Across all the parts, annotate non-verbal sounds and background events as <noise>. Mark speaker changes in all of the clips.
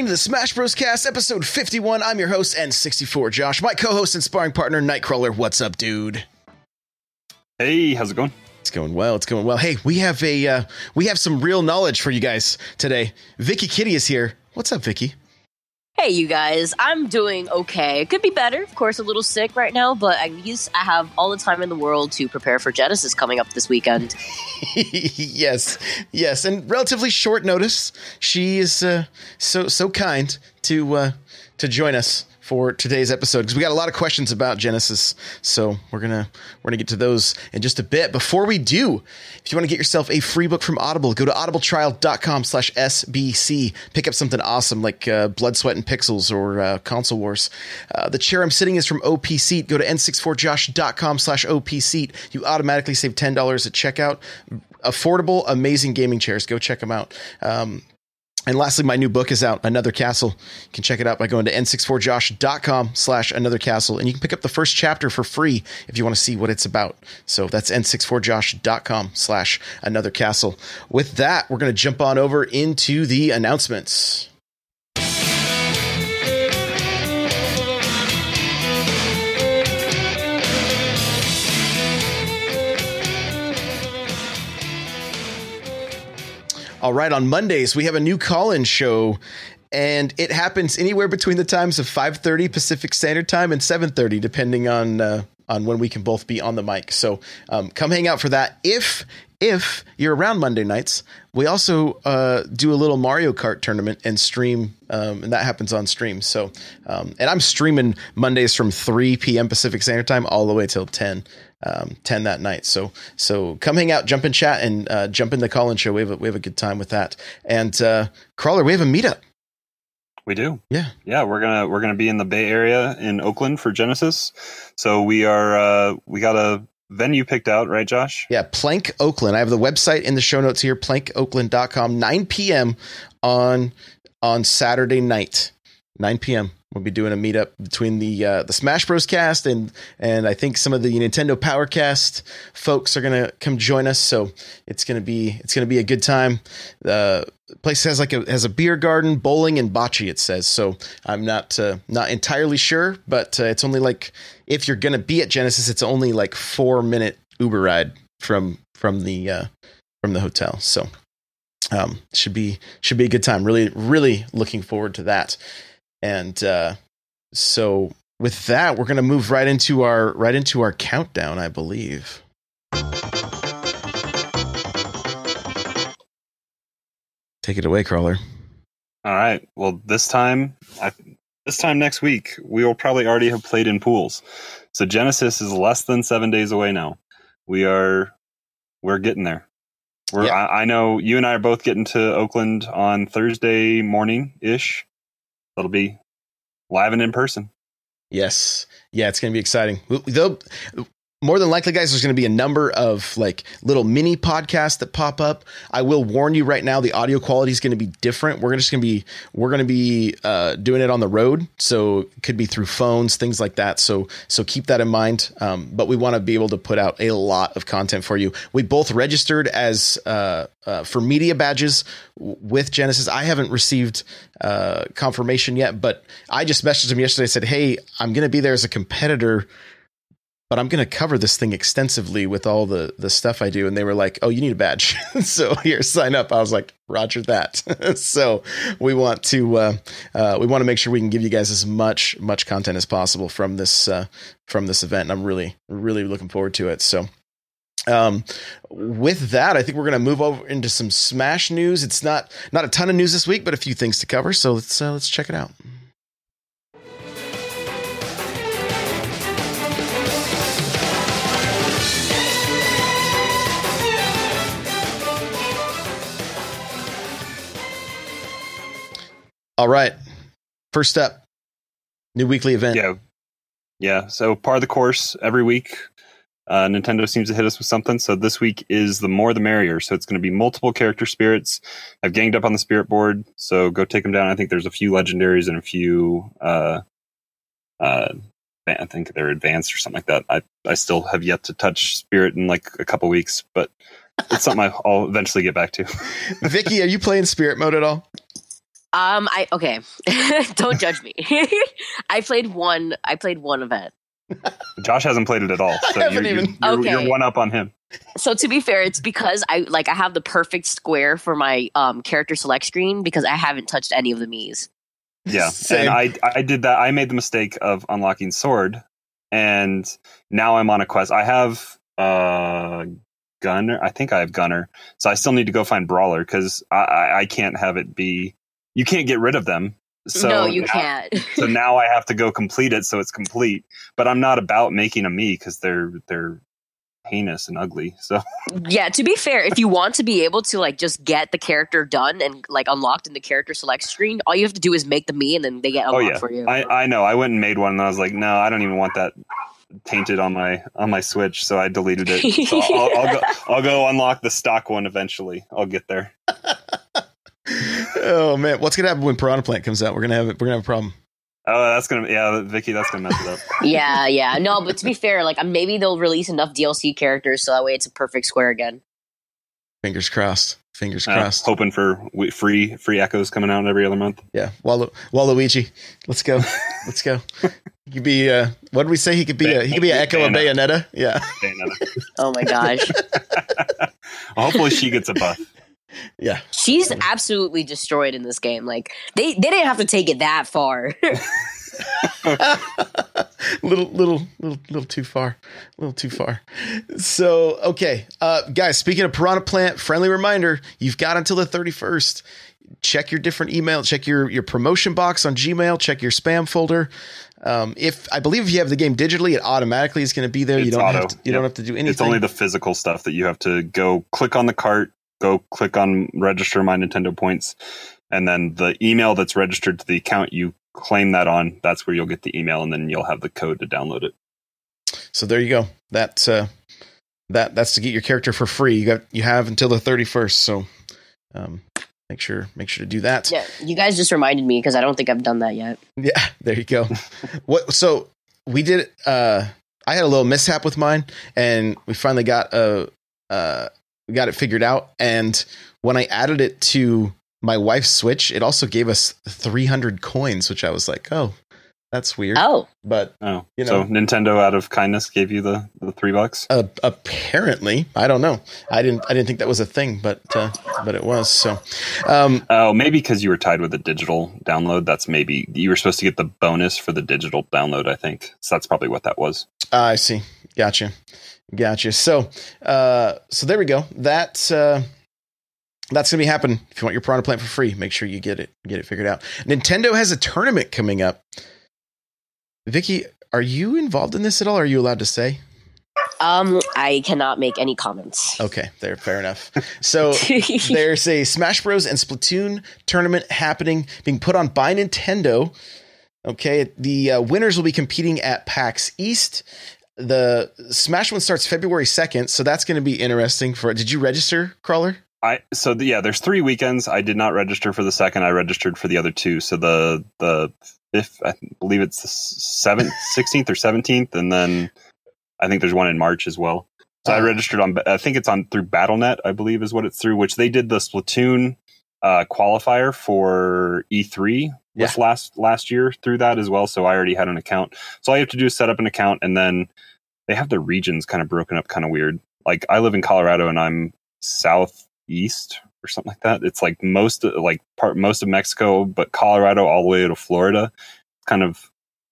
Speaker 1: listening to the Smash Bros. Cast, episode 51. I'm your host, N64 Josh. My co host and sparring partner, Nightcrawler. What's up, dude?
Speaker 2: Hey, how's it going?
Speaker 1: It's going well. It's going well. Hey, we have a uh, we have some real knowledge for you guys today. Vicky Kitty is here. What's up, Vicky?
Speaker 3: Hey, you guys, I'm doing okay. Could be better. Of course, a little sick right now, but at least I have all the time in the world to prepare for Genesis coming up this weekend. <laughs>
Speaker 1: yes, yes, and relatively short notice. She is uh, so so kind to uh, to join us for today's episode because we got a lot of questions about Genesis. So we're gonna we're gonna get to those in just a bit. Before we do, if you want to get yourself a free book from Audible, go to audibletrial.com slash SBC. Pick up something awesome like uh, Blood, Sweat, and Pixels or uh, Console Wars. Uh, the chair I'm sitting is from OP Seat. Go to n64josh.com slash OP Seat. You automatically save $10 at checkout. Affordable, amazing gaming chairs. Go check them out. Um, and lastly, my new book is out, Another Castle. You can check it out by going to n64josh.com slash another castle. And you can pick up the first chapter for free if you want to see what it's about. So that's n64josh.com slash another castle. With that, we're going to jump on over into the announcements. All right, on Mondays we have a new call-in show and it happens anywhere between the times of 5:30 Pacific Standard Time and 7:30 depending on uh, on when we can both be on the mic. So um, come hang out for that. If if you're around Monday nights, we also uh, do a little Mario Kart tournament and stream, um, and that happens on stream. So, um, and I'm streaming Mondays from 3 p.m. Pacific Standard Time all the way till 10, um, 10 that night. So, so come hang out, jump in chat, and uh, jump in the call-in show. We have a, we have a good time with that. And uh, Crawler, we have a meetup.
Speaker 2: We do.
Speaker 1: Yeah.
Speaker 2: Yeah, we're gonna we're gonna be in the Bay Area in Oakland for Genesis. So we are uh, we got a venue picked out, right, Josh?
Speaker 1: Yeah, Plank Oakland. I have the website in the show notes here, plankoakland.com, 9 p.m. on on Saturday night. 9 p.m. We'll be doing a meetup between the uh, the Smash Bros. cast and and I think some of the Nintendo Power Cast folks are gonna come join us. So it's gonna be it's gonna be a good time. The place has like a has a beer garden, bowling, and bocce. It says so. I'm not uh, not entirely sure, but uh, it's only like if you're gonna be at Genesis, it's only like four minute Uber ride from from the uh, from the hotel. So um, should be should be a good time. Really really looking forward to that. And uh, so with that, we're gonna move right into our right into our countdown, I believe. Take it away, crawler.
Speaker 2: All right. Well, this time, I, this time next week, we will probably already have played in pools. So Genesis is less than seven days away now. We are, we're getting there. We're.
Speaker 1: Yeah.
Speaker 2: I, I know you and I are both getting to Oakland on Thursday morning ish. That'll be live and in person.
Speaker 1: Yes. Yeah, it's going to be exciting. Though more than likely guys there's going to be a number of like little mini podcasts that pop up. I will warn you right now the audio quality is going to be different. We're just going to be we're going to be uh, doing it on the road so it could be through phones things like that. So so keep that in mind. Um, but we want to be able to put out a lot of content for you. We both registered as uh, uh, for media badges with genesis. I haven't received uh, confirmation yet but i just messaged him yesterday said hey i'm going to be there as a competitor but I'm going to cover this thing extensively with all the the stuff I do. And they were like, "Oh, you need a badge, <laughs> so here, sign up." I was like, "Roger that." <laughs> so we want to uh, uh, we want to make sure we can give you guys as much much content as possible from this uh, from this event. And I'm really really looking forward to it. So. Um, with that, I think we're going to move over into some Smash news. It's not not a ton of news this week, but a few things to cover. So let's uh, let's check it out. All right. First step, new weekly event.
Speaker 2: Yeah. Yeah. So part of the course every week, uh, Nintendo seems to hit us with something. So this week is the more the merrier. So it's going to be multiple character spirits. I've ganged up on the spirit board. So go take them down. I think there's a few legendaries and a few, uh, uh, I think they're advanced or something like that. I, I still have yet to touch spirit in like a couple weeks, but it's something I'll eventually get back to. <laughs>
Speaker 1: Vicky, are you playing spirit mode at all?
Speaker 3: Um, I okay. <laughs> Don't judge me. <laughs> I played one. I played one event.
Speaker 2: Josh hasn't played it at all, so <laughs>
Speaker 1: haven't
Speaker 2: you're,
Speaker 1: even-
Speaker 2: you're,
Speaker 3: Okay.
Speaker 2: you're one up on him.
Speaker 3: So to be fair, it's because I like I have the perfect square for my um character select screen because I haven't touched any of the Mii's.
Speaker 2: Yeah,
Speaker 1: Same.
Speaker 2: and I I did that. I made the mistake of unlocking sword, and now I'm on a quest. I have uh gunner. I think I have gunner, so I still need to go find brawler because I, I I can't have it be. You can't get rid of them. So
Speaker 3: no, you
Speaker 2: now-
Speaker 3: can't. <laughs>
Speaker 2: so now I have to go complete it so it's complete. But I'm not about making a Mii because they're they're heinous and ugly. So
Speaker 3: yeah, to be fair, if you want to be able to like just get the character done and like unlocked in the character select screen, all you have to do is make the Mii and then they get
Speaker 2: Oh,
Speaker 3: unlocked
Speaker 2: yeah.
Speaker 3: for you.
Speaker 2: I I know I went and made one and I was like, no, I don't even want that tainted on my on my Switch. So I deleted it. So I'll, I'll go <laughs> I'll go unlock the stock one eventually. I'll get there.
Speaker 1: Oh man, what's gonna happen when Piranha Plant comes out? We're gonna have it. We're gonna have a problem.
Speaker 2: Oh, that's gonna yeah, Vicky, that's gonna mess it up.
Speaker 3: yeah, yeah. No, but to be fair, like um, maybe they'll release enough DLC characters so that way it's a perfect square again.
Speaker 1: Fingers crossed. Fingers
Speaker 2: Uh,
Speaker 1: crossed.
Speaker 2: hoping for wi- free free echoes coming out every other month.
Speaker 1: Yeah, Walu- Waluigi. Let's go. Let's go. He could be. Uh, what did we say? He could be. A, he could be an Echo of Bayonetta. Yeah.
Speaker 2: Bayonetta.
Speaker 3: Oh my gosh. <laughs>
Speaker 2: Hopefully she gets a buff.
Speaker 1: Yeah.
Speaker 3: She's absolutely destroyed in this game. Like they, they didn't have to take it that far. <laughs> <laughs>
Speaker 1: little, little, little, little too far. A little too far. So, okay, uh, guys. Speaking of Piranha Plant, friendly reminder: you've got until the thirty first. Check your different email. Check your your promotion box on Gmail. Check your spam folder. Um, if I believe if you have the game digitally, it automatically is going to be there. you don't
Speaker 2: auto.
Speaker 1: have to, you
Speaker 2: Yep.
Speaker 1: don't have to do anything.
Speaker 2: It's only the physical stuff that you have to go click on the cart, go click on register my Nintendo points, and then the email that's registered to the account you claim that on. That's where you'll get the email, and then you'll have the code to download it.
Speaker 1: So there you go. That's uh, that that's to get your character for free. You got you have until the thirty first. So um, make sure make sure to do that.
Speaker 3: yeah, you guys just reminded me because I don't think I've done that yet.
Speaker 1: Yeah, <laughs> there you go. what? So we did. Uh, I had a little mishap with mine, and we finally got a. Uh, we got it figured out, and when I added it to my wife's Switch, it also gave us three hundred coins, which I was like, oh, that's weird.
Speaker 3: Oh,
Speaker 1: But
Speaker 2: Oh,
Speaker 1: You
Speaker 2: so. Nintendo out of kindness gave you the the three bucks.
Speaker 1: uh, apparently, I don't know. I didn't. I didn't think that was a thing, but uh, but it was. So, um,
Speaker 2: Oh, maybe because you were tied with a digital download. That's maybe you were supposed to get the bonus for the digital download. I think so. That's probably what that was.
Speaker 1: I see. Gotcha. Gotcha. So, uh, so there we go. That's uh, that's gonna be happening. If you want your Piranha Plant for free, make sure you get it get it figured out. Nintendo has a tournament coming up. Vicky, are you involved in this at all? Are you allowed to say?
Speaker 3: um, I cannot make any comments.
Speaker 1: Okay, there, fair enough. So <laughs> there's a Smash Bros. and Splatoon tournament happening, being put on by Nintendo. Okay, the uh, winners will be competing at PAX East. The Smash one starts February 2nd, so that's going to be interesting. For Did you register, Crawler?
Speaker 2: I so the, yeah, there's three weekends. I did not register for the second. I registered for the other two. So the the fifth, I believe it's the seventh, <laughs> sixteenth or seventeenth, and then I think there's one in March as well. So I
Speaker 1: Uh.
Speaker 2: registered on. I think it's on through BattleNet. I believe is what it's through. Which they did the Splatoon uh, qualifier for E3 with last last year through that as well. So I already had an account. So all you have to do is set up an account, and then they have the regions kind of broken up, kind of weird. Like I live in Colorado, and I'm southeast or something like that. It's like most of, like part most of Mexico, but Colorado all the way to Florida. Kind of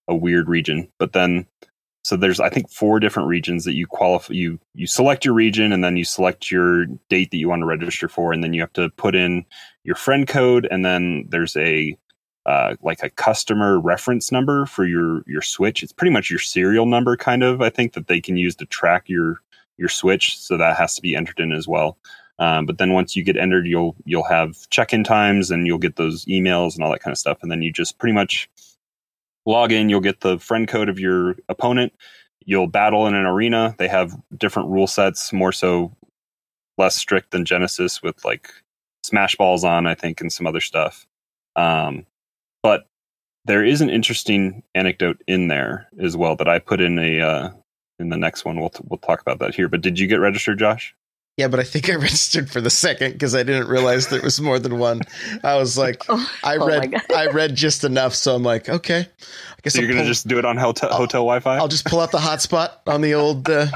Speaker 2: a weird region. But then so there's I think four different regions that you qualify you you select your region and then you select your date that you want to register for and then you have to put in your friend code and then there's a uh, like a customer reference number for your your switch. It's pretty much your serial number kind of i think that they can use to track your your switch so that has to be entered in as well. Um, but then once you get entered you'll you'll have check-in times and you'll get those emails and all that kind of stuff. And then you just pretty much log in you'll get the friend code of your opponent. You'll battle in an arena. They have different rule sets more so less strict than genesis with like smash balls on i think and some other stuff. Um, but there is an interesting anecdote in there as well that i put in a uh, in the next one we'll we'll talk about that here but did you get registered josh
Speaker 1: Yeah, but I think I <laughs> registered for the second because I didn't realize there was more than one. I was <laughs> like,
Speaker 3: Oh,
Speaker 1: I
Speaker 3: oh
Speaker 1: read,
Speaker 3: God.
Speaker 1: I read just enough, so I'm like, okay. I guess
Speaker 2: So you're
Speaker 1: I'll
Speaker 2: gonna
Speaker 1: pull-
Speaker 2: just do it on hotel hotel Wi-Fi?
Speaker 1: I'll just pull out the hotspot on the old uh,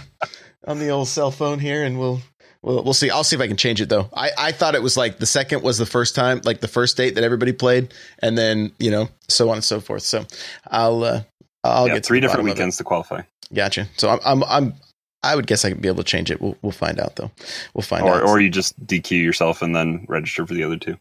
Speaker 1: on the old cell phone here, and we'll we'll we'll see. I'll see if I can change it though. I I thought it was like the second was the first time, like the first date that everybody played, and then you know so on and so forth. So I'll uh, I'll
Speaker 2: yeah,
Speaker 1: get
Speaker 2: three different
Speaker 1: bottom of it.
Speaker 2: weekends to qualify,
Speaker 1: Gotcha. So I'm I'm I'm I would guess I could be able to change it. We'll we'll find out though. We'll find
Speaker 2: or
Speaker 1: out.
Speaker 2: or you just DQ yourself and then register for the other two.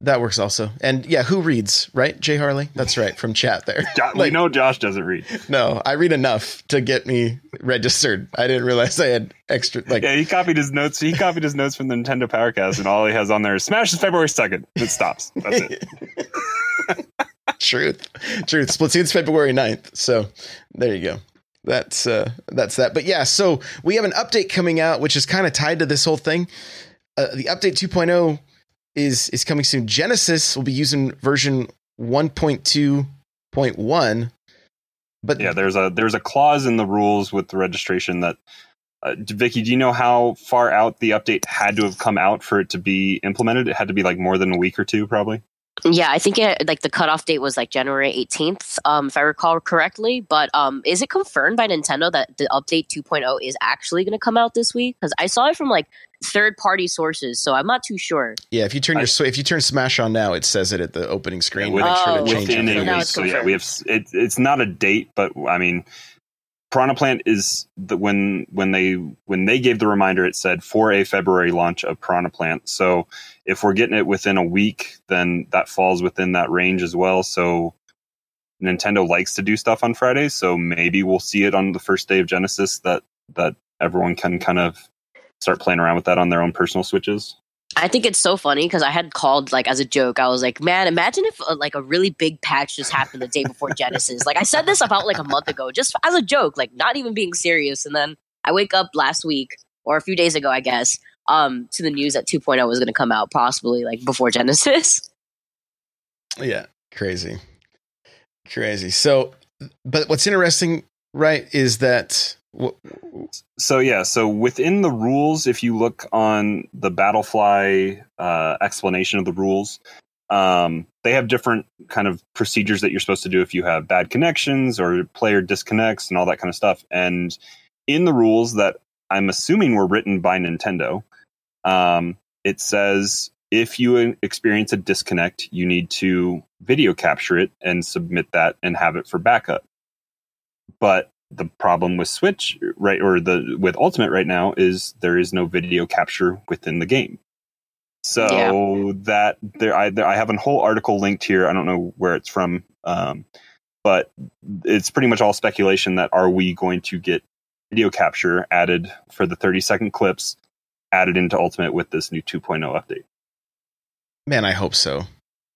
Speaker 1: That works also. And yeah, who reads right? Jay Harley. That's right from chat there. <laughs>
Speaker 2: Jo- we
Speaker 1: Like-
Speaker 2: know Josh doesn't read.
Speaker 1: No, I read enough to get me registered. I didn't realize I had extra like
Speaker 2: Yeah, he copied his notes. He copied his notes from the Nintendo Powercast, and all he has on there is Smash is February second. It stops. That's it. <laughs>
Speaker 1: truth truth splatoon's february 9th so there you go that's uh that's that but yeah so we have an update coming out which is kind of tied to this whole thing uh, the update 2.0 is is coming soon genesis will be using version 1.2.1 but
Speaker 2: Yeah, there's a there's a clause in the rules with the registration that. Uh, Vicky, do you know how far out the update had to have come out for it to be implemented? It had to be like more than a week or two, probably.
Speaker 3: Yeah, I think it, like the cutoff date was like January 18th, um, if I recall correctly. But um, is it confirmed by Nintendo that the update 2.0 is actually going to come out this week? Because I saw it from like third party sources, so I'm not too sure.
Speaker 1: yeah if you turn
Speaker 2: I-
Speaker 1: your if you turn smash on now it says it at the opening screen
Speaker 2: with-
Speaker 1: make sure to
Speaker 3: Oh,
Speaker 1: change
Speaker 2: within
Speaker 1: it
Speaker 3: So
Speaker 2: a week. So yeah, we have it, it's not a date, but I mean, Piranha Plant is the when when they when they gave the reminder, it said for a February launch of Piranha Plant. So if we're getting it within a week, then that falls within that range as well. So Nintendo likes to do stuff on Fridays, so maybe we'll see it on the first day of Genesis that that everyone can kind of start playing around with that on their own personal switches.
Speaker 3: I think it's so funny because I had called like as a joke. I was like, "Man, imagine if uh, like a really big patch just happened the day before Genesis." Like I said this about like a month ago, just as a joke, like not even being serious. And then I wake up last week or a few days ago, I guess, um, to the news that 2.0 was going to come out, possibly like before Genesis. <laughs>
Speaker 1: Yeah, crazy, crazy. So, but what's interesting, right, is that w-
Speaker 2: So yeah, so within the rules, if you look on the Battlefy uh, explanation of the rules, um, they have different kind of procedures that you're supposed to do if you have bad connections or player disconnects and all that kind of stuff. And in the rules that I'm assuming were written by Nintendo, um, it says if you experience a disconnect, you need to video capture it and submit that and have it for backup. But the problem with Switch, right, or the with Ultimate right now is there is no video capture within the game. So that there, I there, I have a whole article linked here. I don't know where it's from, um, but it's pretty much all speculation that are we going to get video capture added for the 30 second clips added into Ultimate with this new 2.0 update?
Speaker 1: man, I hope so.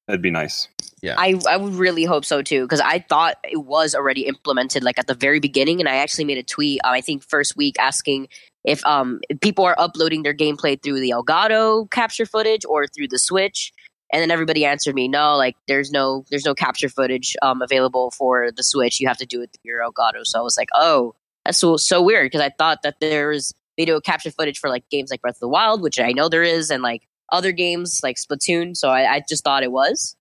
Speaker 2: That'd be nice. Yeah.
Speaker 3: I, I would really hope so too because I thought it was already implemented like at the very beginning, and I actually made a tweet. Uh, I think first week asking if um if people are uploading their gameplay through the Elgato capture footage or through the Switch, and then everybody answered me no, like there's no there's no capture footage um available for the Switch. You have to do it through your Elgato. So I was like, oh, that's so so weird because I thought that there was video capture footage for like games like Breath of the Wild, which I know there is, and like other games like Splatoon. So I, I just thought it was.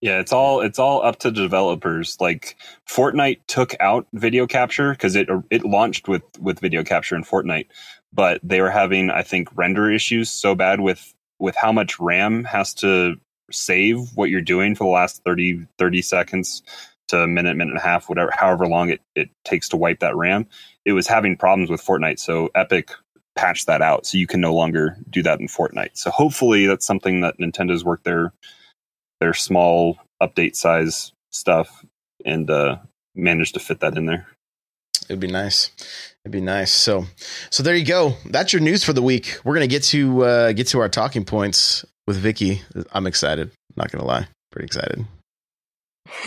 Speaker 2: Yeah, it's all it's all up to the developers. Like Fortnite took out video capture because it it launched with with video capture in Fortnite, but they were having I think render issues so bad with with how much RAM has to save what you're doing for the last 30 30 seconds to a minute minute and a half whatever however long it, it takes to wipe that RAM. It was having problems with Fortnite, so Epic patched that out so you can no longer do that in Fortnite. So hopefully that's something that Nintendo's worked their their small update size stuff and uh, managed to fit that in there.
Speaker 1: It'd be nice. It'd be nice. So, so there you go. That's your news for the week. We're gonna get to uh, get to our talking points with Vicky. I'm excited. Not gonna lie, pretty excited. <laughs>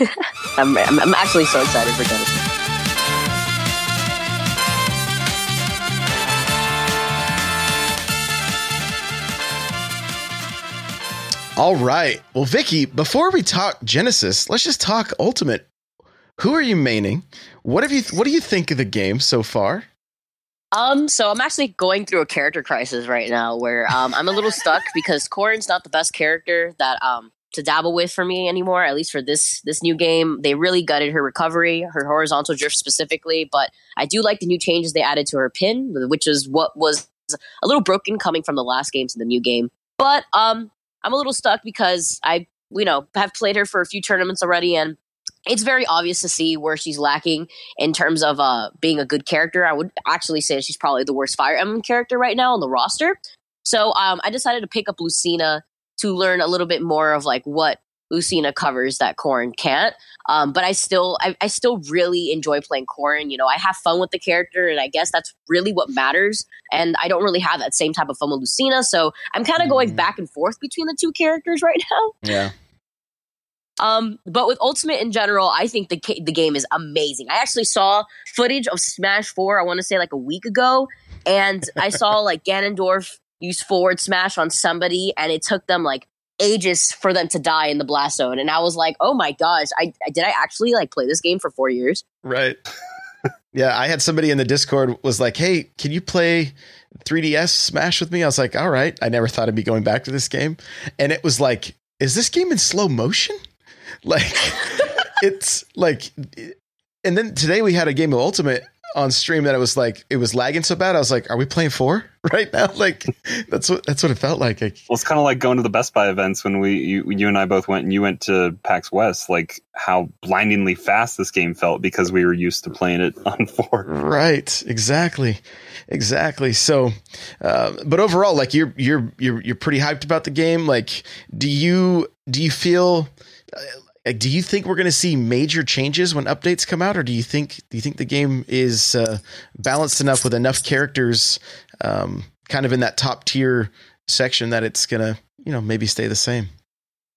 Speaker 3: I'm, I'm, I'm actually so excited for Genesis.
Speaker 1: All right. Well, Vicky, before we talk Genesis, let's just talk Ultimate. Who are you maining? What have you? What do you think of the game so far?
Speaker 3: Um, so I'm actually going through a character crisis right now where um, I'm a little stuck because Corrin's not the best character that um to dabble with for me anymore. At least for this this new game, they really gutted her recovery, her horizontal drift specifically. But I do like the new changes they added to her pin, which is what was a little broken coming from the last game to the new game. But um, I'm a little stuck because I you know have played her for a few tournaments already and it's very obvious to see where she's lacking in terms of uh, being a good character. I would actually say she's probably the worst Fire Emblem character right now on the roster. So um, I decided to pick up Lucina to learn a little bit more of like what Lucina covers that Corrin can't. Um, but I still, I, I, still really enjoy playing Corrin. You know, I have fun with the character, and I guess that's really what matters. And I don't really have that same type of fun with Lucina, so I'm kind of mm. going back and forth between the two characters right now.
Speaker 1: Yeah.
Speaker 3: Um, but with Ultimate in general, I think the the game is amazing. I actually saw footage of Smash Four. I want to say like a week ago, and I saw <laughs> like Ganondorf use forward smash on somebody, and it took them like ages for them to die in the blast zone. And I was like, oh my gosh, I did I actually like play this game for four years?
Speaker 1: Right. <laughs> yeah, I had somebody in the Discord was like, hey, can you play 3DS Smash with me? I was like, all right. I never thought I'd be going back to this game, and it was like, is this game in slow motion? <laughs> Like <laughs> it's like and then today we had a game of Ultimate on stream that it was like it was lagging so bad. I was like, "Are we playing four <laughs> right now?" <laughs> Like that's what that's what it felt like. like
Speaker 2: well, it's kind of like going to the Best Buy events when we you, you and I both went and you went to PAX West. Like how blindingly fast this game felt because we were used to playing it <laughs> on four.
Speaker 1: Right. Exactly. Exactly. So, uh, but overall, like you're you're you're you're pretty hyped about the game. Like, do you do you feel? Uh, do you think we're going to see major changes when updates come out, or do you think do you think the game is uh, balanced enough with enough characters, um, kind of in that top tier section that it's going to you know maybe stay the same?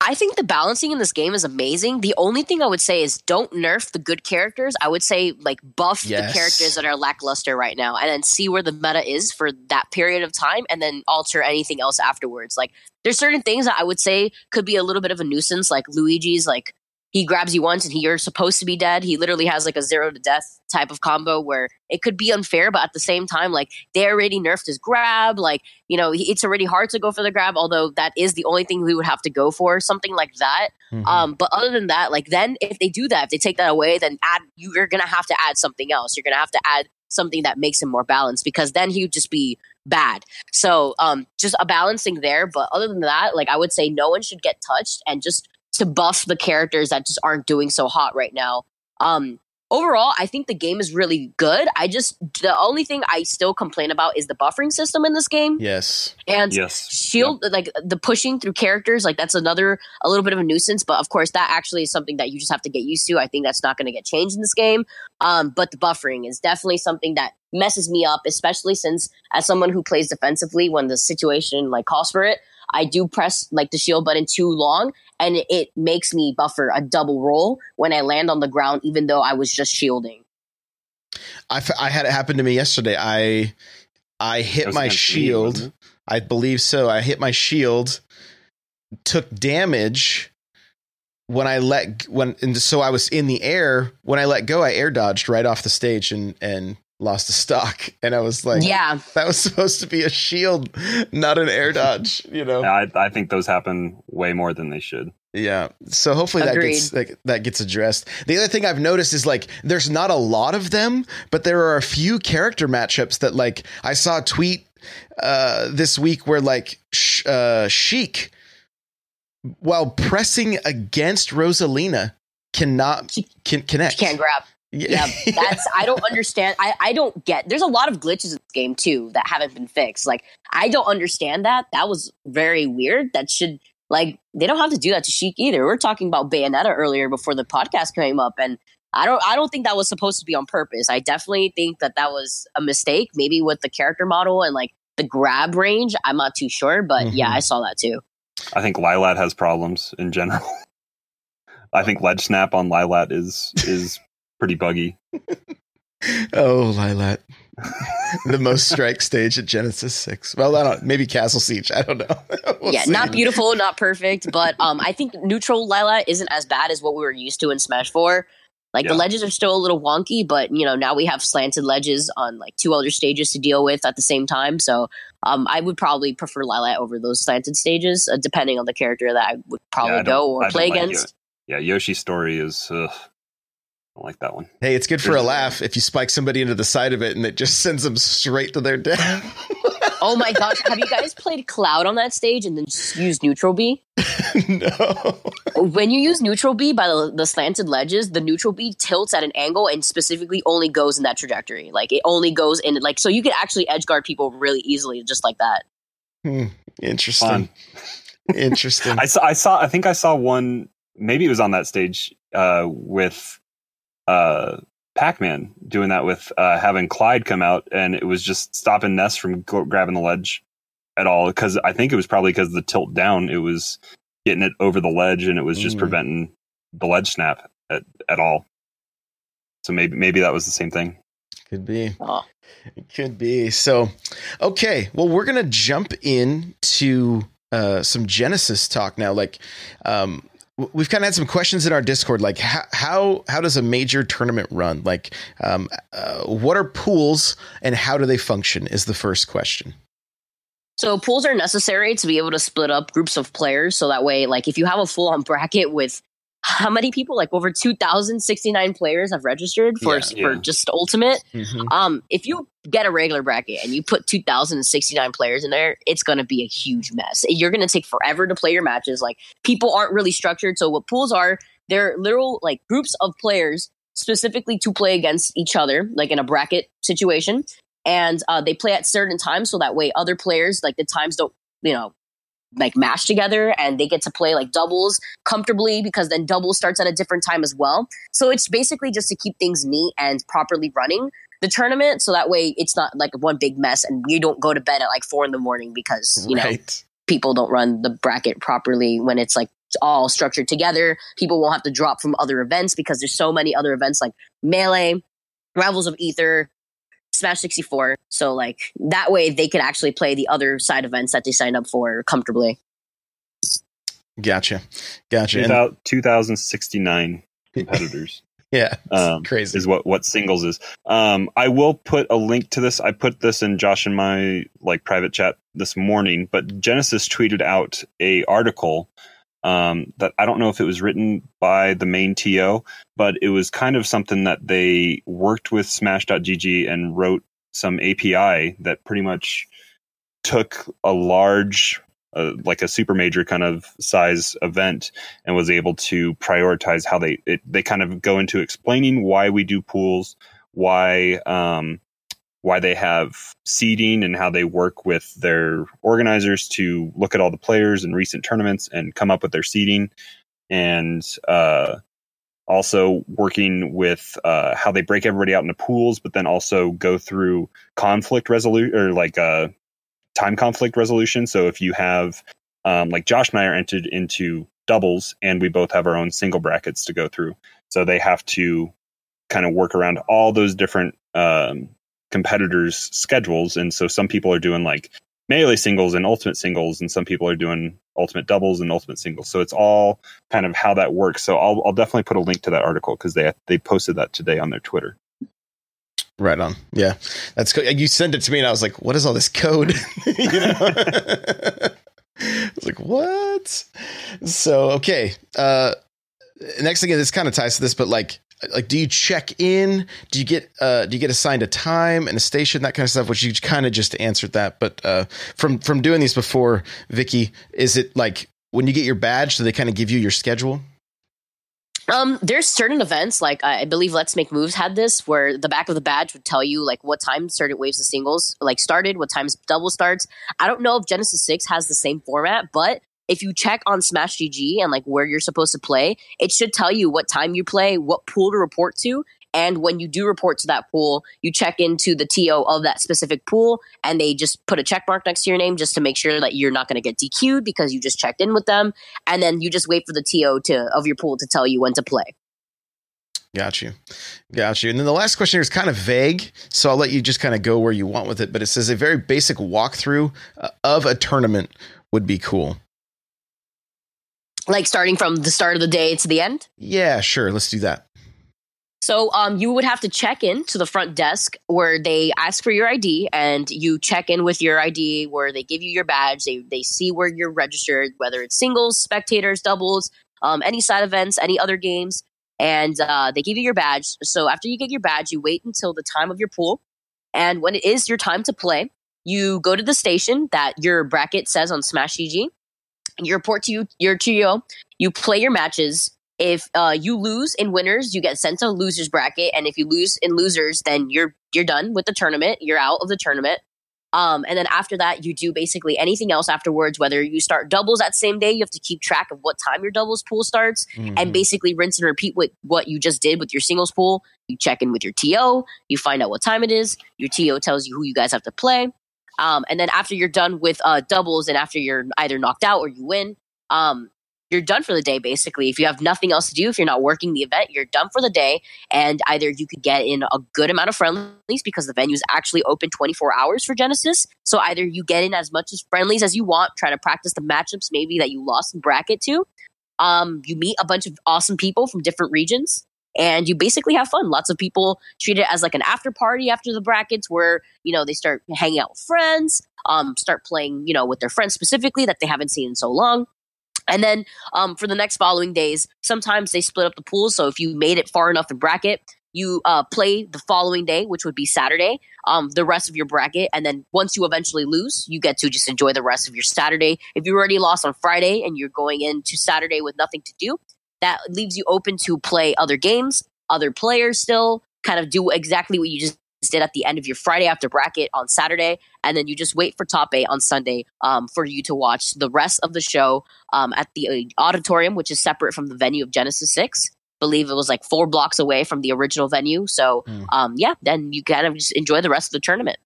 Speaker 3: I think the balancing in this game is amazing. The only thing I would say is don't nerf the good characters. I would say like buff yes. the characters that are lackluster right now and then see where the meta is for that period of time and then alter anything else afterwards. Like there's certain things that I would say could be a little bit of a nuisance, like Luigi's like he grabs you once and he, you're supposed to be dead. He literally has like a zero to death type of combo where it could be unfair, but at the same time, like they already nerfed his grab. Like, you know, it's already hard to go for the grab, although that is the only thing we would have to go for, something like that. Mm-hmm. Um, but other than that, like then if they do that, if they take that away, then add, you're going to have to add something else. You're going to have to add something that makes him more balanced because then he would just be bad. So um, just a balancing there. But other than that, like I would say no one should get touched and just to buff the characters that just aren't doing so hot right now. Um, overall, I think the game is really good. I just the only thing I still complain about is the buffering system in this game.
Speaker 1: Yes,
Speaker 3: and
Speaker 2: yes.
Speaker 3: shield yep. like the pushing through characters. Like that's another a little bit of a nuisance. But of course, that actually is something that you just have to get used to. I think that's not going to get changed in this game. Um, but the buffering is definitely something that messes me up, especially since as someone who plays defensively, when the situation like calls for it. I do press like the shield button too long and it makes me buffer a double roll when I land on the ground, even though I was just shielding.
Speaker 1: I, I had it happen to me yesterday. I I hit my shield. Me, I believe so. I hit my shield, took damage when I let when and so I was in the air. When I let go, I air dodged right off the stage and and lost a stock. <laughs> And i was like
Speaker 3: yeah.
Speaker 1: that was supposed to be a shield not an air dodge you know?
Speaker 2: I, I think those happen way more than they should.
Speaker 1: Yeah. So hopefully Agreed. that gets that, that gets addressed. The other thing i've noticed is like there's not a lot of them but there are a few character matchups that like i saw a tweet uh this week where like sh- uh sheik while pressing against rosalina cannot can connect.
Speaker 3: can't grab yeah, that's I don't understand. I I don't get. There's a lot of glitches in this game too that haven't been fixed. Like I don't understand that. That was very weird. That should like they don't have to do that to Sheik either. We are talking about Bayonetta earlier before the podcast came up, and I don't I don't think that was supposed to be on purpose. I definitely think that that was a mistake, maybe with the character model and like the grab range. I'm not too sure, but mm-hmm. yeah, I saw that too.
Speaker 2: I think Lylat has problems in general. <laughs> I think ledge snap on Lylat is is pretty buggy.
Speaker 1: oh, Lylat. the most strike stage at Genesis 6. Well, I don't maybe Castle Siege. I don't know. <laughs>
Speaker 3: we'll yeah, see. not beautiful, not perfect, but um I think neutral Lylat isn't as bad as what we were used to in Smash 4. Like
Speaker 2: Yeah.
Speaker 3: the ledges are still a little wonky, but you know now we have slanted ledges on like two other stages to deal with at the same time. So um, I would probably prefer Lylat over those slanted stages, uh, depending on the character that I would probably
Speaker 2: I
Speaker 3: go or
Speaker 2: I don't
Speaker 3: play
Speaker 2: like
Speaker 3: against.
Speaker 2: Yeah, Yoshi's story is. Ugh, I don't like that one.
Speaker 1: Hey, it's good for a laugh if you spike somebody into the side of it and it just <laughs> sends them straight to their death.
Speaker 3: Oh my gosh, have you guys played Cloud on that stage and then just use Neutral B? <laughs>
Speaker 1: no.
Speaker 3: When you use Neutral B by the, the slanted ledges, the Neutral B tilts at an angle and specifically only goes in that trajectory. Like it only goes in like so you can actually edge guard people really easily just like that.
Speaker 1: Hmm, Interesting.
Speaker 2: Fun.
Speaker 1: Interesting. <laughs>
Speaker 2: I saw. I saw. I think I saw one. Maybe it was on that stage uh, with uh, Pac-Man doing that with uh, having Clyde come out, and it was just stopping Ness from go- grabbing the ledge at all. Because I think it was probably because the tilt down, it was getting it over the ledge, and it was just
Speaker 1: Mm.
Speaker 2: preventing the ledge snap at, at all. So maybe maybe that was the same thing.
Speaker 1: Could be.
Speaker 3: Oh.
Speaker 1: It could be. So, okay. Well, we're gonna jump into uh, some Genesis talk now. Like, um, w- we've kind of had some questions in our Discord. Like, how how how does a major tournament run? Like, um, uh, what are pools and how do they function? Is the first question.
Speaker 3: So pools are necessary to be able to split up groups of players. So that way, like if you have a full on bracket with how many people? Like over two thousand sixty nine players have registered for
Speaker 1: Yeah,
Speaker 3: for just ultimate. Um, if you get a regular bracket and you put 2,069 players in there, it's going to be a huge mess. You're going to take forever to play your matches. Like, people aren't really structured. So, what pools are, they're literal, like, groups of players specifically to play against each other, like in a bracket situation. And uh, they play at certain times. So that way, other players, like, the times don't, you know, like mash together and they get to play like doubles comfortably because then doubles starts at a different time as well. So it's basically just to keep things neat and properly running the tournament. So that way it's not like one big mess and we don't go to bed at like four in the morning because you know people don't run the bracket properly when it's like all structured together. People won't have to drop from other events because there's so many other events like melee rivals of ether smash 64 so like that way they could actually play the other side events that they signed up for comfortably
Speaker 1: Gotcha. Gotcha. And,
Speaker 2: About two thousand sixty nine <laughs> competitors.
Speaker 1: yeah.
Speaker 2: Um,
Speaker 1: crazy.
Speaker 2: is what what singles is. Um, I will put a link to this. I put this in Josh and my like private chat this morning. But Genesis tweeted out a article um, that I don't know if it was written by the main TO, but it was kind of something that they worked with Smash.gg and wrote some API that pretty much took a large. Uh, like a super major kind of size event and was able to prioritize how they it, they kind of go into explaining why we do pools, why um, why they have seeding and how they work with their organizers to look at all the players in recent tournaments and come up with their seeding, and uh, also working with uh, how they break everybody out into pools, but then also go through conflict resolution or like uh, time conflict resolution. So if you have um, like Josh and I are entered into doubles and we both have our own single brackets to go through. So they have to kind of work around all those different um, competitors' schedules. And so some people are doing like melee singles and ultimate singles, and some people are doing ultimate doubles and ultimate singles. So it's all kind of how that works. So I'll, I'll definitely put a link to that article because they they posted that today on their Twitter.
Speaker 1: Right on. Yeah. That's cool. You sent it to me and I was like, what is all this code? <laughs> you know? <laughs> I was like, what? So, okay. Uh, next thing, this kind of ties to this, but like, like, do you check in? Do you get, uh, do you get assigned a time and a station, that kind of stuff, which you kind of just answered that. But, uh, from, from doing these before, Vicky, is it like when you get your badge, do they kind of give you your schedule?
Speaker 3: Um, there's certain events like I believe Let's Make Moves had this where the back of the badge would tell you like what time certain waves of singles like started, what times double starts. I don't know if Genesis Six has the same format, but if you check on Smash GG and like where you're supposed to play, it should tell you what time you play, what pool to report to, and when you do report to that pool, you check into the TO of that specific pool, and they just put a check mark next to your name just to make sure that you're not going to get DQ'd because you just checked in with them, and then you just wait for the TO to of your pool to tell you when to play.
Speaker 1: Got you. Got you. And then the last question here is kind of vague, so I'll let you just kind of go where you want with it. But it says a very basic walkthrough uh, of a tournament would be cool.
Speaker 3: Like starting from the start of the day to the end.
Speaker 1: Yeah, sure. Let's do that.
Speaker 3: So um, you would have to check in to the front desk where they ask for your ID, and you check in with your ID where they give you your badge. They they see where you're registered, whether it's singles, spectators, doubles, um, any side events, any other games, and uh, they give you your badge. So after you get your badge, you wait until the time of your pool, and when it is your time to play, you go to the station that your bracket says on Smash GG. You report to you, your TO. You play your matches if uh, you lose in winners, you get sent to losers bracket, and if you lose in losers, then you're you're done with the tournament. You're out of the tournament. Um, and then after that, you do basically anything else afterwards. Whether you start doubles that same day, you have to keep track of what time your doubles pool starts, mm-hmm. and basically rinse and repeat with what you just did with your singles pool. You check in with your TO, you find out what time it is. Your TO tells you who you guys have to play. Um, and then after you're done with uh, doubles, and after you're either knocked out or you win, um, you're done for the day basically. If you have nothing else to do if you're not working the event you're done for the day. And either you could get in a good amount of friendlies because the venue is actually open 24 hours for genesis. So either you get in as much as friendlies as you want try to practice the matchups maybe that you lost in bracket to. Um, you meet a bunch of awesome people from different regions and you basically have fun lots of people treat it as like an after party after the brackets where you know they start hanging out with friends um, start playing you know with their friends specifically that they haven't seen in so long and then um, for the next following days, sometimes they split up the pools. So if you made it far enough in bracket, you uh, play the following day, which would be Saturday, um, the rest of your bracket. And then once you eventually lose, you get to just enjoy the rest of your Saturday. If you already lost on Friday and you're going into Saturday with nothing to do, that leaves you open to play other games, other players still, kind of do exactly what you just did at the end of your Friday after bracket on Saturday, and then you just wait for top eight on Sunday um, for you to watch the rest of the show um, at the uh, auditorium, which is separate from the venue of Genesis Six. Believe it was like four blocks away from the original venue. So, mm. um, yeah, then you kind of just enjoy the rest of the tournament.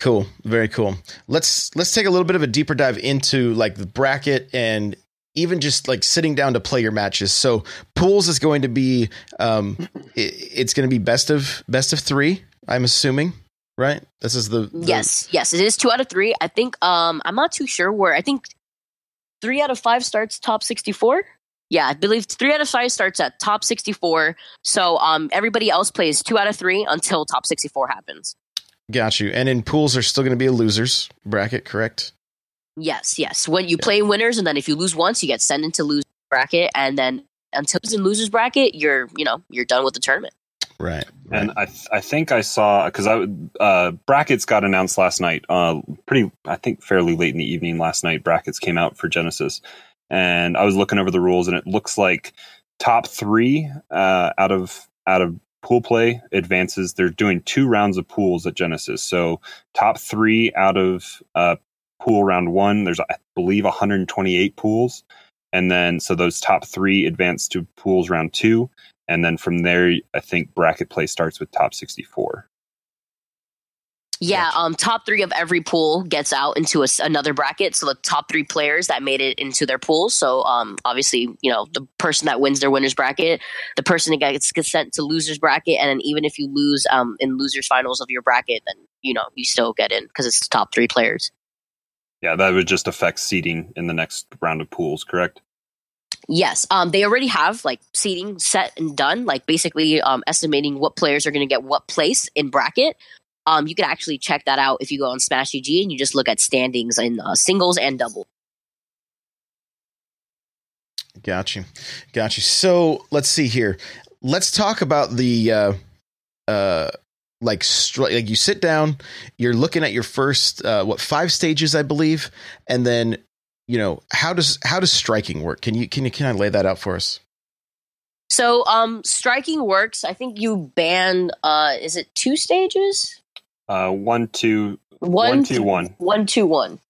Speaker 1: Cool, very cool. Let's let's take a little bit of a deeper dive into like the bracket and even just like sitting down to play your matches. So pools is going to be um it, it's going to be best of best of 3, I'm assuming, right? This is the, the,
Speaker 3: Yes, yes, it is 2 out of 3. I think um I'm not too sure where. I think 3 out of 5 starts top 64. Yeah, I believe 3 out of 5 starts at top 64. So um everybody else plays 2 out of 3 until top 64 happens.
Speaker 1: Got you. And in pools are still going to be a losers bracket, correct?
Speaker 3: Yes, yes. When you yeah. play winners, and then if you lose once, you get sent into lose bracket, and then until it's in losers bracket, you're you know you're done with the tournament.
Speaker 1: Right.
Speaker 2: right. And I th- I think I saw because I uh, brackets got announced last night. Uh, pretty I think fairly late in the evening last night. Brackets came out for Genesis, and I was looking over the rules, and it looks like top three uh, out of out of pool play advances. They're doing two rounds of pools at Genesis. So top three out of uh, pool round one. There's, I believe, 128 pools. And then, so those top three advance to pools round two. And then from there, I think bracket play starts with top 64.
Speaker 3: Yeah, um, top three of every pool gets out into a, another bracket. So the top three players that made it into their pool. So um, obviously, you know, the person that wins their winners bracket, the person that gets, gets sent to losers bracket, and then even if you lose um, in losers finals of your bracket, then you know you still get in because it's the top three players.
Speaker 2: Yeah, that would just affect seeding in the next round of pools, correct?
Speaker 3: Yes, um, they already have like seeding set and done, like basically um, estimating what players are going to get what place in bracket. Um, you can actually check that out if you go on Smash GG and you just look at standings in uh, singles and double.
Speaker 1: Gotcha, gotcha. So let's see here. Let's talk about the uh, uh, like stri- like you sit down you're looking at your first uh, what five stages i believe and then you know how does how does striking work? Can you can you can i lay that out for us?
Speaker 3: So um striking works. I think you ban uh is it two stages?
Speaker 2: Uh one two one, one two one.
Speaker 3: one two one.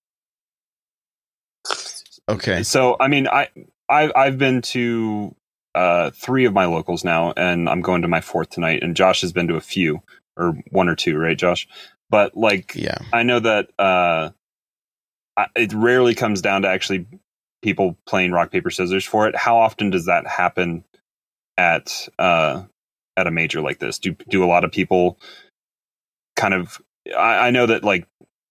Speaker 1: Okay.
Speaker 2: So i mean i i've, I've been to uh three of my locals now and i'm going to my fourth tonight and josh has been to a few or one or two, right, Josh? But like,
Speaker 1: yeah,
Speaker 2: I know that uh, it rarely comes down to actually people playing rock paper scissors for it. How often does that happen at uh, at a major like this? Do do a lot of people kind of? I, I know that like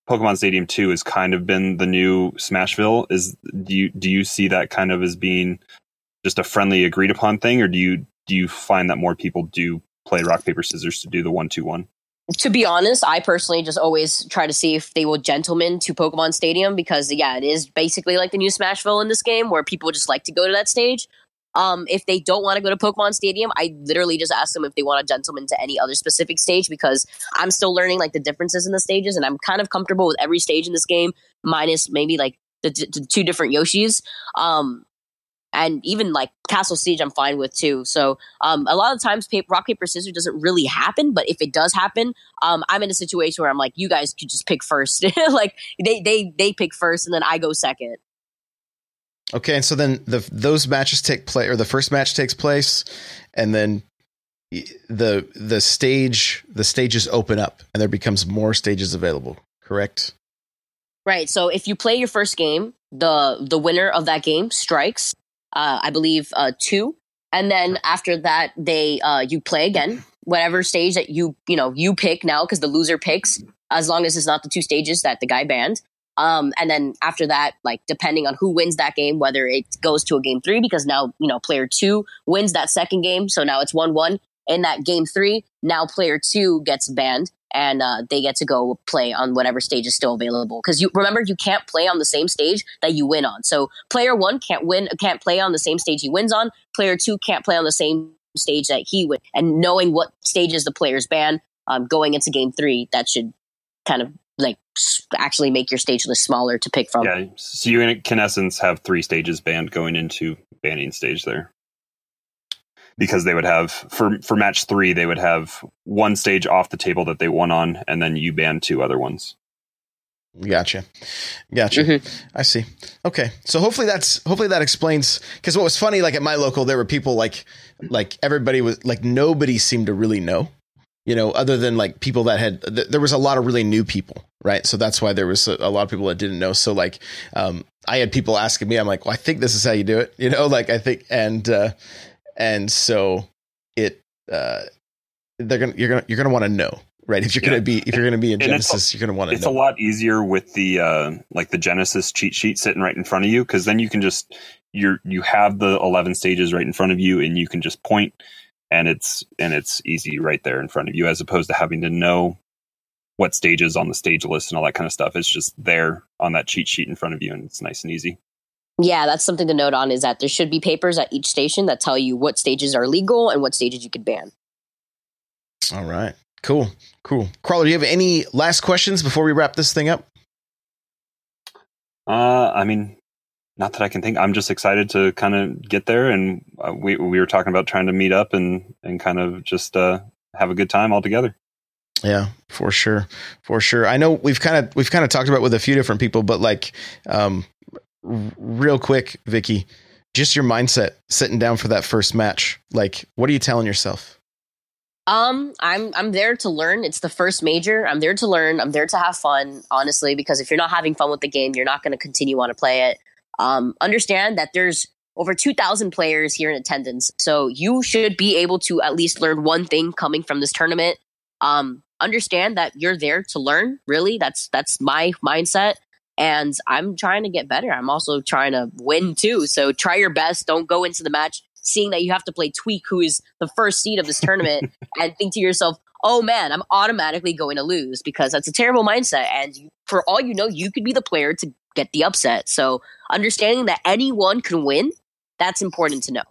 Speaker 2: Pokemon Stadium Two has kind of been the new Smashville. Is do you do you see that kind of as being just a friendly agreed upon thing, or do you do you find that more people do play rock paper scissors to do the one two one?
Speaker 3: to be honest, I personally just always try to see if they will gentleman to Pokemon Stadium because yeah, it is basically like the new Smashville in this game where people just like to go to that stage. Um, if they don't want to go to Pokemon Stadium, I literally just ask them if they want a gentleman to any other specific stage because I'm still learning like the differences in the stages and I'm kind of comfortable with every stage in this game, minus maybe like the, the two different Yoshis. Um, and even like Castle Siege, I'm fine with too. So um, a lot of times, paper, rock paper scissors doesn't really happen, but if it does happen, um, I'm in a situation where I'm like, you guys could just pick first. <laughs> like they they they pick first, and then I go second.
Speaker 1: Okay, and so then the those matches take place, or the first match takes place, and then the the stage the stages open up, and there becomes more stages available. Correct.
Speaker 3: Right. So if you play your first game, the the winner of that game strikes uh, I believe uh, two, and then after that they uh, you play again whatever stage that you you know you pick now because the loser picks as long as it's not the two stages that the guy banned. Um, and then after that, like depending on who wins that game, whether it goes to a game three, because now you know player two wins that second game, so now it's one one. In that game three, now player two gets banned, and uh, they get to go play on whatever stage is still available. Because you remember you can't play on the same stage that you win on. So player one can't win, can't play on the same stage he wins on. Player two can't play on the same stage that he would. And knowing what stages the players ban um, going into game three, that should kind of like actually make your stage list smaller to pick from.
Speaker 2: Yeah, so you can essence have three stages banned going into banning stage there because they would have for for match three they would have one stage off the table that they won on, and then you ban two other ones.
Speaker 1: Gotcha, gotcha. Mm-hmm. I see. Okay, so hopefully that's hopefully that explains. Because what was funny, like at my local, there were people like like everybody was like nobody seemed to really know you know, other than like people that had, th- there was a lot of really new people, right? So that's why there was a, a lot of people that didn't know. So like, um, I had people asking me, I'm like, well, I think this is how you do it, <laughs> you know, like I think, and, uh, and so it uh, they're gonna you're gonna you're gonna want to know right if you're yeah. gonna be if you're gonna be in Genesis you're gonna want to.
Speaker 2: It's
Speaker 1: know.
Speaker 2: a lot easier with the uh, like the Genesis cheat sheet sitting right in front of you because then you can just you're you have the 11 stages right in front of you and you can just point and it's and it's easy right there in front of you as opposed to having to know what stages on the stage list and all that kind of stuff. It's just there on that cheat sheet in front of you and it's nice and easy.
Speaker 3: Yeah, that's something to note on is that there should be papers at each station that tell you what stages are legal and what stages you could ban.
Speaker 1: All right. Cool. Cool. Crawler, do you have any last questions before we wrap this thing up?
Speaker 2: Uh, I mean, not that I can think. I'm just excited to kind of get there, and uh, we we were talking about trying to meet up and and kind of just uh, have a good time all together.
Speaker 1: Yeah, for sure, for sure. I know we've kind of we've kind of talked about with a few different people, but like, um, real quick, Vikki, just your mindset sitting down for that first match. Like, what are you telling yourself?
Speaker 3: Um, I'm I'm there to learn. It's the first major. I'm there to learn. I'm there to have fun, honestly, because if you're not having fun with the game, you're not going to continue on to play it. Um, understand that there's over 2,000 players here in attendance, so you should be able to at least learn one thing coming from this tournament. Um, understand that you're there to learn. Really, that's that's my mindset and I'm trying to get better. I'm also trying to win too. So try your best. Don't go into the match seeing that you have to play Tweak, who is the first seed of this tournament, <laughs> and think to yourself, oh man, I'm automatically going to lose because that's a terrible mindset. And you, for all you know, you could be the player to get the upset. So understanding that anyone can win, that's important to know.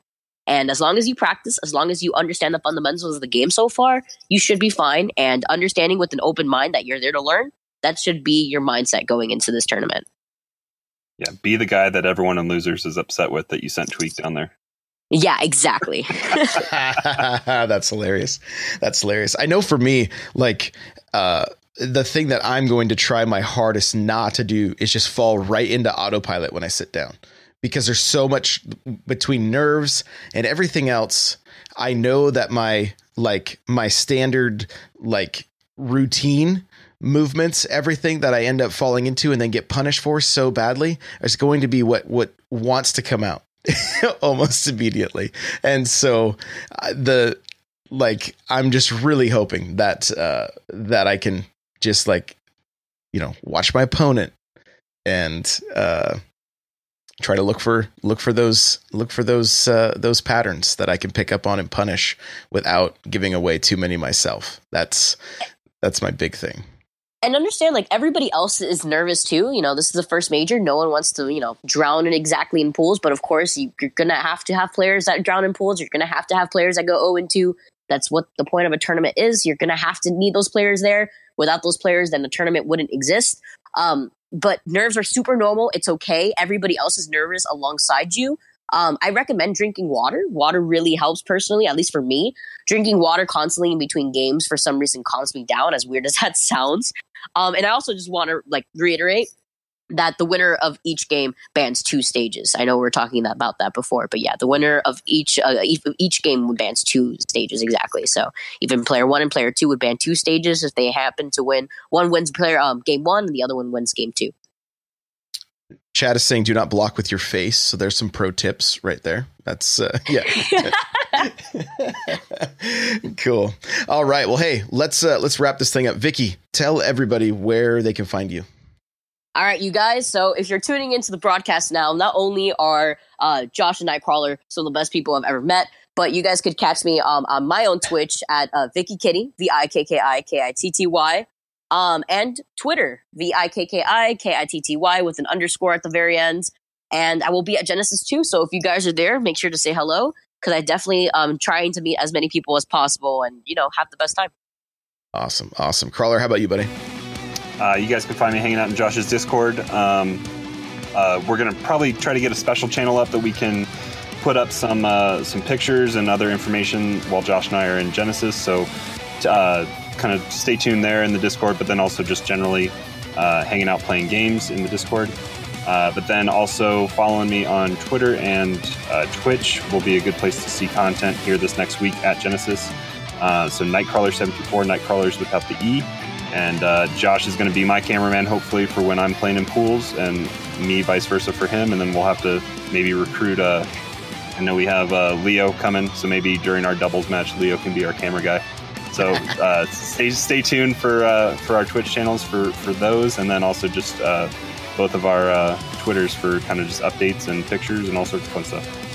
Speaker 3: And as long as you practice, as long as you understand the fundamentals of the game so far, you should be fine. And understanding with an open mind that you're there to learn, that should be your mindset going into this tournament.
Speaker 2: Yeah, be the guy that everyone in losers is upset with that you sent tweak down there.
Speaker 3: Yeah, exactly. <laughs> <laughs>
Speaker 1: That's hilarious. That's hilarious. I know for me, like uh the thing that I'm going to try my hardest not to do is just fall right into autopilot when I sit down because there's so much between nerves and everything else. I know that my like my standard like routine movements, everything that I end up falling into and then get punished for so badly is going to be what what wants to come out <laughs> almost immediately. And so uh, the like I'm just really hoping that uh that I can just like you know watch my opponent and uh try to look for look for those look for those uh, those patterns that I can pick up on and punish without giving away too many myself. That's that's my big thing.
Speaker 3: And understand, like everybody else is nervous too. You know, this is the first major. No one wants to, you know, drown in exactly in pools. But of course, you, are gonna have to have players that drown in pools. You're gonna have to have players that go zero and two. That's what the point of a tournament is. You're gonna have to need those players there. Without those players, then the tournament wouldn't exist. Um, but nerves are super normal. It's okay. Everybody else is nervous alongside you. Um, I recommend drinking water. Water really helps personally, at least for me. Drinking water constantly in between games for some reason calms me down, as weird as <laughs> that sounds. Um, and I also just want to like reiterate that the winner of each game bans two stages. I know we are talking about that before, but yeah, the winner of each uh, each game bans two stages exactly. So even player one and player two would ban two stages if they happen to win. One wins player um, game one, and the other one wins game two.
Speaker 1: Chad is saying, "Do not block with your face." So there's some pro tips right there. That's uh, <laughs> yeah. <laughs> cool. All right. Well, hey, let's uh, let's wrap this thing up. Vikki, tell everybody where they can find you.
Speaker 3: All right, you guys. So if you're tuning into the broadcast now, not only are uh, Josh and Nightcrawler some of the best people I've ever met, but you guys could catch me um, on my own Twitch at uh, Vikki Kitty, V I K K I K I T T Y, um, and Twitter, V I K K I K I T T Y, with an underscore at the very end. And I will be at Genesis too. So if you guys are there, make sure to say hello because I definitely um trying to meet as many people as possible and you know have the best time.
Speaker 1: Awesome, awesome. Crawler, how about you, buddy?
Speaker 2: Uh, you guys can find me hanging out in Josh's Discord. Um, uh, we're gonna probably try to get a special channel up that we can put up some uh, some pictures and other information while Josh and I are in Genesis. So, uh, kind of stay tuned there in the Discord, but then also just generally uh, hanging out playing games in the Discord. Uh, but then also following me on Twitter and Twitch will be a good place to see content here this next week at Genesis. so Nightcrawler74, Nightcrawlers without the E. And uh, Josh is going to be my cameraman, hopefully, for when I'm playing in pools, and me vice versa for him. And then we'll have to maybe recruit. Uh, I know we have uh, Leo coming, so maybe during our doubles match, Leo can be our camera guy. So uh, stay stay tuned for uh, for our Twitch channels for for those, and then also just uh, both of our uh, Twitters for kind of just updates and pictures and all sorts of fun stuff.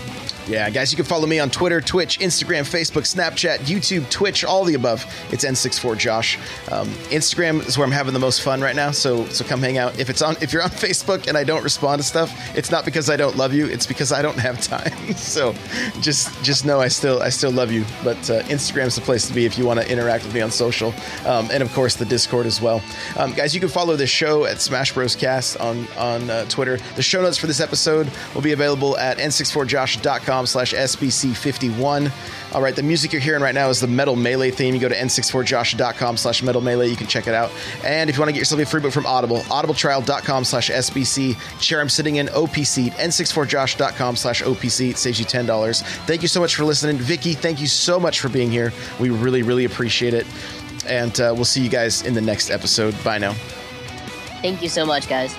Speaker 1: Yeah, guys, you can follow me on Twitter, Twitch, Instagram, Facebook, Snapchat, YouTube, Twitch, all the above. It's N64Josh. Um, Instagram is where I'm having the most fun right now, so so come hang out. If it's on, if you're on <laughs> Facebook and I don't respond to stuff, it's not because I don't love you. It's because I don't have time. <laughs> so just just know I still I still love you. But uh, Instagram's the place to be if you want to interact with me on social, um, and of course the Discord as well. Um, guys, you can follow this show at Smash Bros Cast on on uh, Twitter. The show notes for this episode will be available at n64josh.com slash SBC51. All right, the music you're hearing right now is the Metal Melee theme. You go to n64josh.com slash Metal Melee. You can check it out. And if you want to get yourself a free book from Audible, audibletrial.com slash SBC. Chair I'm sitting in, OPC, n64josh.com slash OPC. It saves you $10. Thank you so much for listening. Vikki, thank you so much for being here. We really, really appreciate it. And uh, we'll see you guys in the next episode. Bye now.
Speaker 3: Thank you so much, guys.